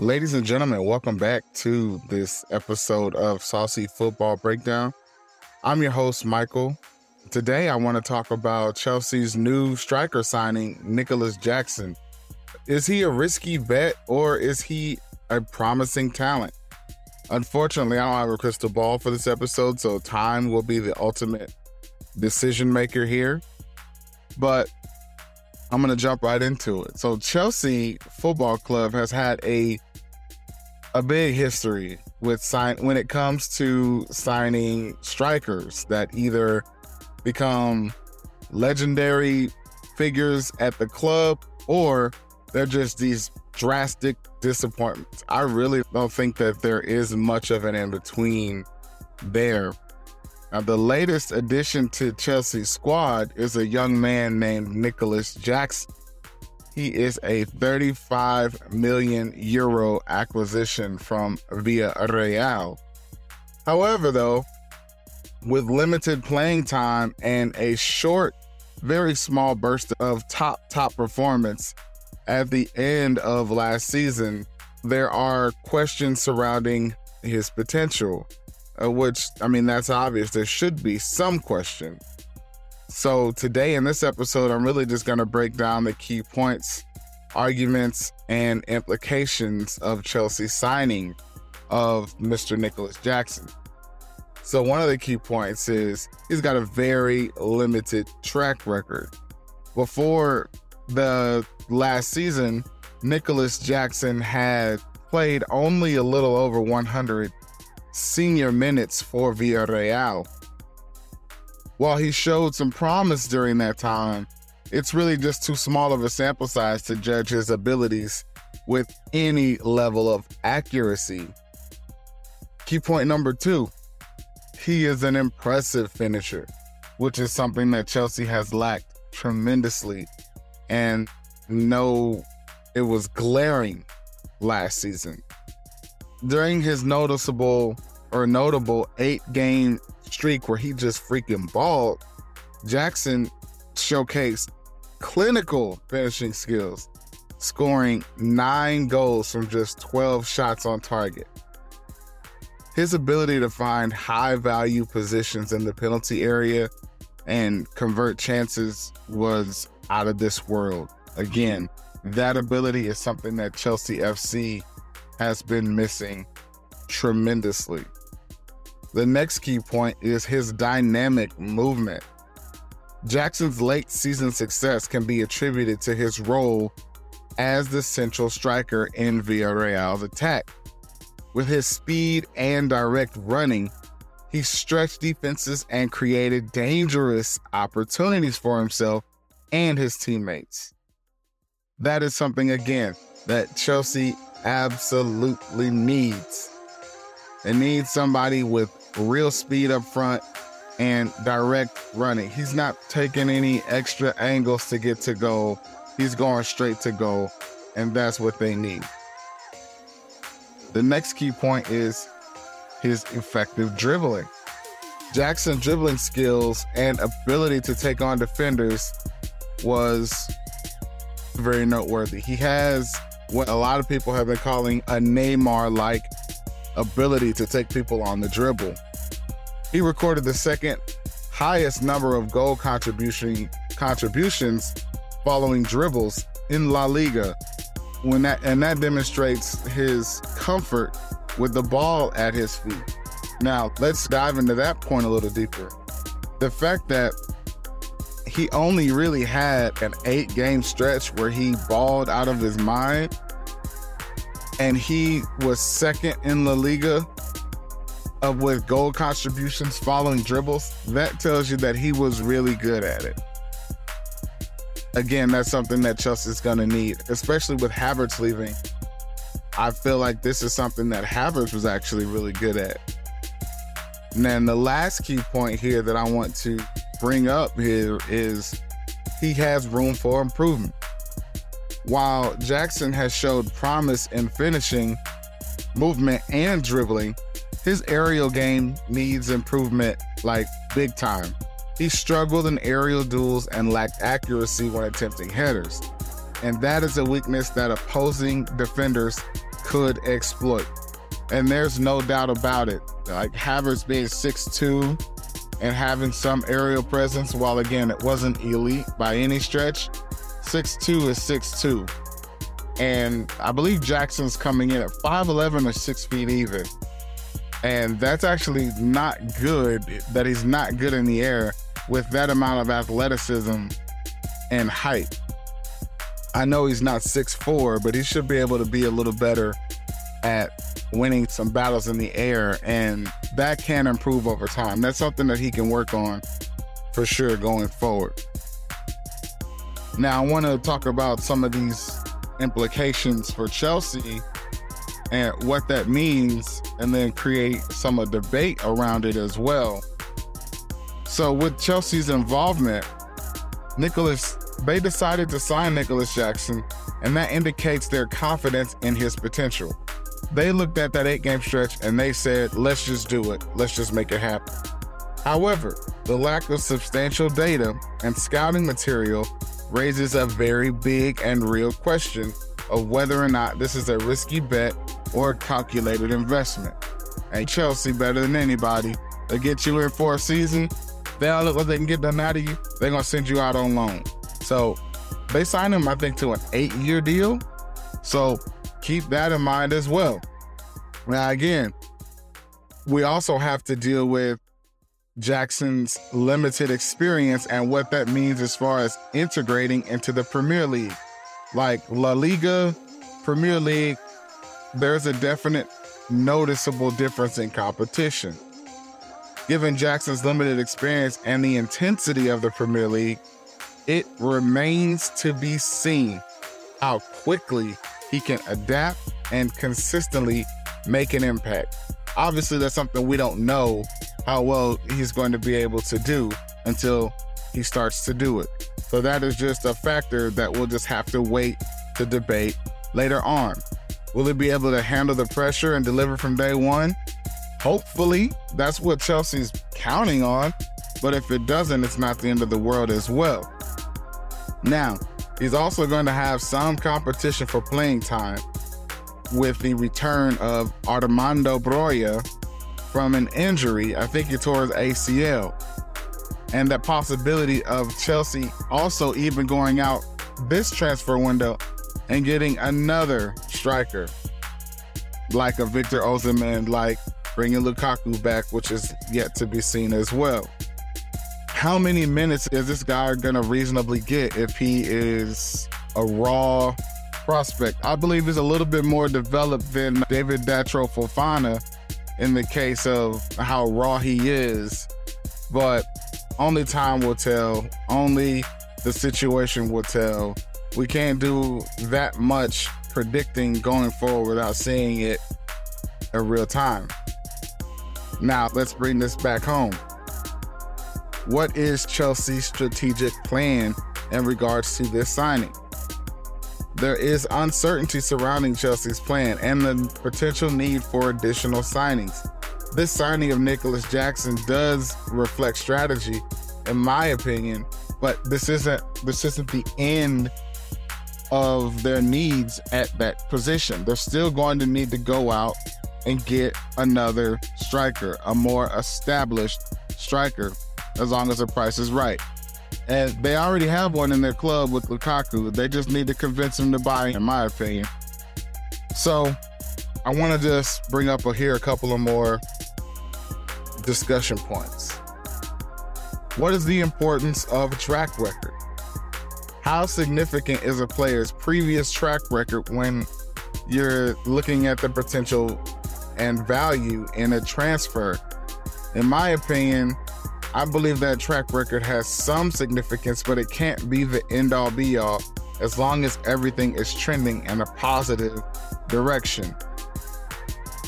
Ladies and gentlemen, welcome back to this episode of Saucy Football Breakdown. I'm your host, Michael. Today, I want to talk about Chelsea's new striker signing, Nicolas Jackson. Is he a risky bet or is he a promising talent? Unfortunately, I don't have a crystal ball for this episode, so time will be the ultimate decision maker here. But I'm going to jump right into it. So, Chelsea Football Club has had a a big history with sign when it comes to signing strikers that either become legendary figures at the club or they're just these drastic disappointments. I really don't think that there is much of an in between there. Now, the latest addition to Chelsea's squad is a young man named Nicolas Jackson. He is a 35 million euro acquisition from Villarreal. However, though, with limited playing time and a short, very small burst of top, top performance at the end of last season, there are questions surrounding his potential, uh, which, I mean, that's obvious. There should be some question. So, today in this episode, I'm really just going to break down the key points, arguments, and implications of Chelsea signing of Mr. Nicolas Jackson. So, one of the key points is he's got a very limited track record. Before the last season, Nicolas Jackson had played only a little over 100 senior minutes for Villarreal while he showed some promise during that time, it's really just too small of a sample size to judge his abilities with any level of accuracy. Key point number two he is an impressive finisher, which is something that Chelsea has lacked tremendously. And no, it was glaring last season. During his noticeable or notable eight game streak where he just freaking balled, Jackson showcased clinical finishing skills, scoring nine goals from just 12 shots on target. His ability to find high value positions in the penalty area and convert chances was out of this world. Again, that ability is something that Chelsea FC has been missing tremendously. The next key point is his dynamic movement. Jackson's late season success can be attributed to his role as the central striker in Villarreal's attack. With his speed and direct running, he stretched defenses and created dangerous opportunities for himself and his teammates. That is something, again, that Chelsea absolutely needs. It needs somebody with real speed up front, and direct running. He's not taking any extra angles to get to goal. He's going straight to goal, and that's what they need. The next key point is his effective dribbling. Jackson's dribbling skills and ability to take on defenders was very noteworthy. He has what a lot of people have been calling a Neymar like ability to take people on the dribble. He recorded the second highest number of goal contribution contributions following dribbles in La Liga. When that and that demonstrates his comfort with the ball at his feet. Now, let's dive into that point a little deeper. The fact that he only really had an eight game stretch where he balled out of his mind and he was second in La Liga of with goal contributions following dribbles, that tells you that he was really good at it. Again, that's something that Chelsea's going to need, especially with Havertz leaving. I feel like this is something that Havertz was actually really good at. And then the last key point here that I want to bring up here is he has room for improvement. While Jackson has showed promise in finishing, movement, and dribbling, his aerial game needs improvement like big time. He struggled in aerial duels and lacked accuracy when attempting headers. And that is a weakness that opposing defenders could exploit. And there's no doubt about it. Like Havertz being 6'2 and having some aerial presence, while again, it wasn't elite by any stretch, 6'2 is six two, And I believe Jackson's coming in at 5'11 or 6 feet even. And that's actually not good that he's not good in the air with that amount of athleticism and height. I know he's not six four, but he should be able to be a little better at winning some battles in the air. And that can improve over time. That's something that he can work on for sure going forward. Now, I want to talk about some of these implications for Chelsea and what that means, and then create some of debate around it as well. So, with Chelsea's involvement, Nicolas, they decided to sign Nicolas Jackson, and that indicates their confidence in his potential. They looked at that eight game stretch and they said, let's just do it. Let's just make it happen. However, the lack of substantial data and scouting material raises a very big and real question of whether or not this is a risky bet or a calculated investment. And Chelsea, better than anybody, they get you in for a season, they all look what they can get done out of you, they're to send you out on loan. So they signed him, I think, to an eight year deal. So keep that in mind as well. Now, again, we also have to deal with Jackson's limited experience and what that means as far as integrating into the Premier League. Like La Liga, Premier League, there's a definite noticeable difference in competition. Given Jackson's limited experience and the intensity of the Premier League, it remains to be seen how quickly he can adapt and consistently make an impact. Obviously, that's something we don't know how well he's going to be able to do until he starts to do it. So that is just a factor that we'll just have to wait to debate later on. Will he be able to handle the pressure and deliver from day one? Hopefully, that's what Chelsea's counting on. But if it doesn't, it's not the end of the world as well. Now, he's also going to have some competition for playing time with the return of Armando Broja from an injury. I think he tore his ACL. And that possibility of Chelsea also even going out this transfer window and getting another striker like a Victor Osimhen, like bringing Lukaku back, which is yet to be seen as well. How many minutes is this guy going to reasonably get if he is a raw prospect? I believe he's a little bit more developed than David Datro Fofana in the case of how raw he is, but only time will tell. Only the situation will tell. We can't do that much predicting going forward without seeing it in real time. Now, let's bring this back home. What is Chelsea's strategic plan in regards to this signing? There is uncertainty surrounding Chelsea's plan and the potential need for additional signings. This signing of Nicolas Jackson does reflect strategy, in my opinion, but this isn't this isn't the end of their needs at that position. They're still going to need to go out and get another striker, a more established striker, as long as the price is right. And they already have one in their club with Lukaku. They just need to convince him to buy, in my opinion. So I want to just bring up here a couple of more discussion points. What is the importance of a track record? How significant is a player's previous track record when you're looking at the potential and value in a transfer? In my opinion, I believe that track record has some significance, but it can't be the end all be all as long as everything is trending in a positive direction.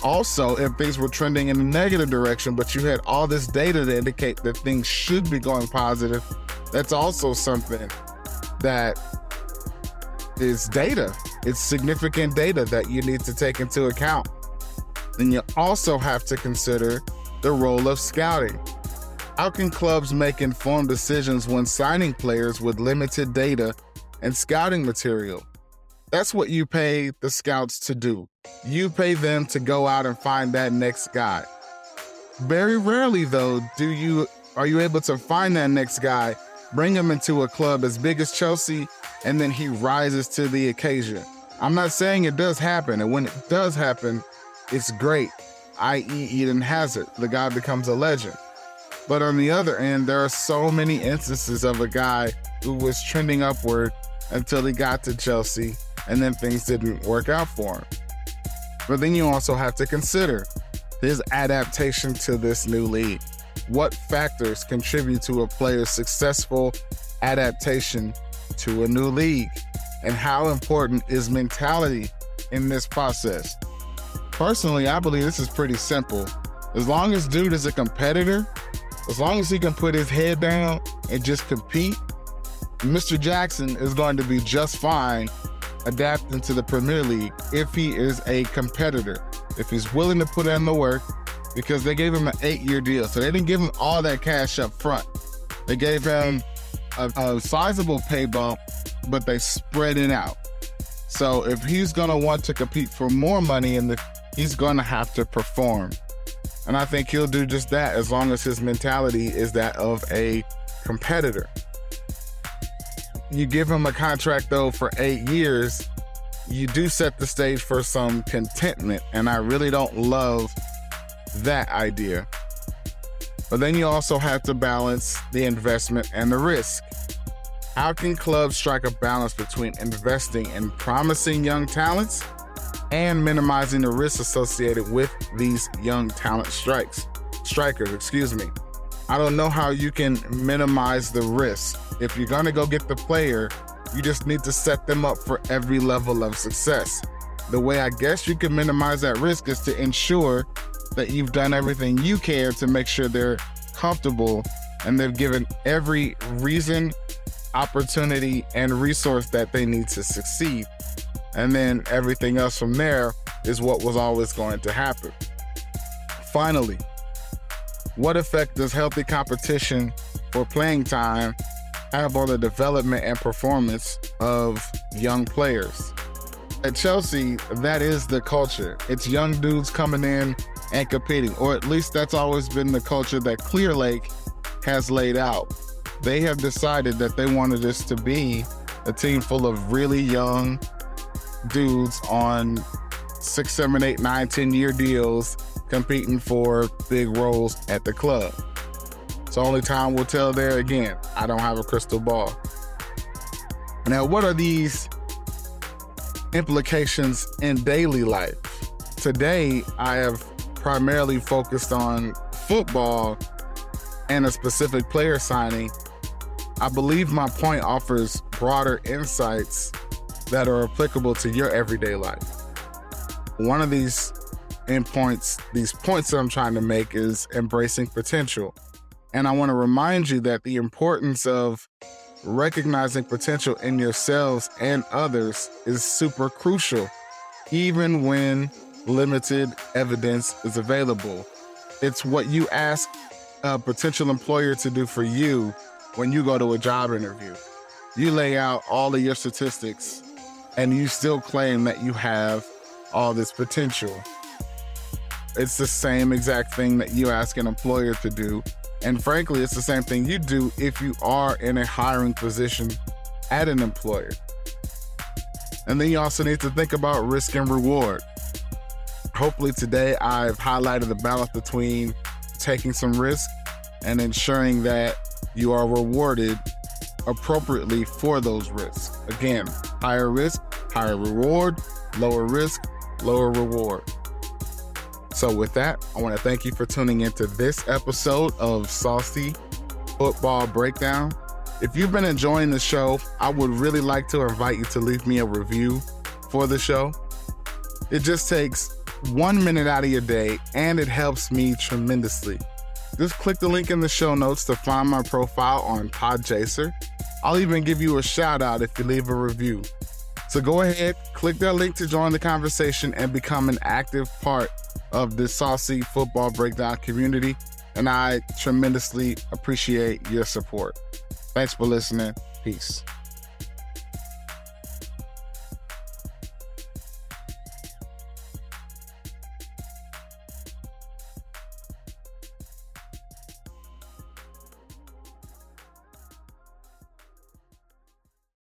Also, if things were trending in a negative direction, but you had all this data to indicate that things should be going positive, that's also something that is data. It's significant data that you need to take into account. Then you also have to consider the role of scouting. How can clubs make informed decisions when signing players with limited data and scouting material? That's what you pay the scouts to do. You pay them to go out and find that next guy. Very rarely, though, do you are you able to find that next guy, bring him into a club as big as Chelsea, and then he rises to the occasion. I'm not saying it does happen, and when it does happen, it's great, i.e., Eden Hazard. The guy becomes a legend. But on the other end, there are so many instances of a guy who was trending upward until he got to Chelsea, and then things didn't work out for him. But then you also have to consider his adaptation to this new league. What factors contribute to a player's successful adaptation to a new league? And how important is mentality in this process? Personally, I believe this is pretty simple. As long as dude is a competitor, as long as he can put his head down and just compete, Mr. Jackson is going to be just fine adapting to the Premier League if he is a competitor, if he's willing to put in the work, because they gave him an eight year deal. So they didn't give him all that cash up front. They gave him a, a sizable pay bump, but they spread it out. So if he's going to want to compete for more money in the he's going to have to perform. And I think he'll do just that as long as his mentality is that of a competitor. You give him a contract though for 8 years, you do set the stage for some contentment and I really don't love that idea. But then you also have to balance the investment and the risk. How can clubs strike a balance between investing in promising young talents and minimizing the risks associated with these young talent strikes? Strikers, excuse me. I don't know how you can minimize the risk. If you're going to go get the player, you just need to set them up for every level of success. The way I guess you can minimize that risk is to ensure that you've done everything you can to make sure they're comfortable and they've given every reason, opportunity, and resource that they need to succeed. And then everything else from there is what was always going to happen. Finally, what effect does healthy competition for playing time have on the development and performance of young players? At Chelsea, that is the culture. It's young dudes coming in and competing, or at least that's always been the culture that Clearlake has laid out. They have decided that they wanted this to be a team full of really young dudes on six, seven, eight, nine, ten year deals competing for big roles at the club. So only time will tell there again. I don't have a crystal ball. Now, what are these implications in daily life? Today, I have primarily focused on football and a specific player signing, I believe my point offers broader insights that are applicable to your everyday life. One of these endpoints, these points that I'm trying to make is embracing potential. And I want to remind you that the importance of recognizing potential in yourselves and others is super crucial, even when limited evidence is available. It's what you ask a potential employer to do for you when you go to a job interview. You lay out all of your statistics and you still claim that you have all this potential. It's the same exact thing that you ask an employer to do. And frankly, it's the same thing you do if you are in a hiring position at an employer. And then you also need to think about risk and reward hopefully today I've highlighted the balance between taking some risk and ensuring that you are rewarded appropriately for those risks. Again, higher risk, higher reward, lower risk, lower reward. So, with that, I want to thank you for tuning into this episode of Saucy Football Breakdown. If you've been enjoying the show, I would really like to invite you to leave me a review for the show. It just takes one minute out of your day, and it helps me tremendously. Just click the link in the show notes to find my profile on Podchaser. I'll even give you a shout out if you leave a review. So go ahead, click that link to join the conversation and become an active part of this saucy football breakdown community. And I tremendously appreciate your support. Thanks for listening. Peace.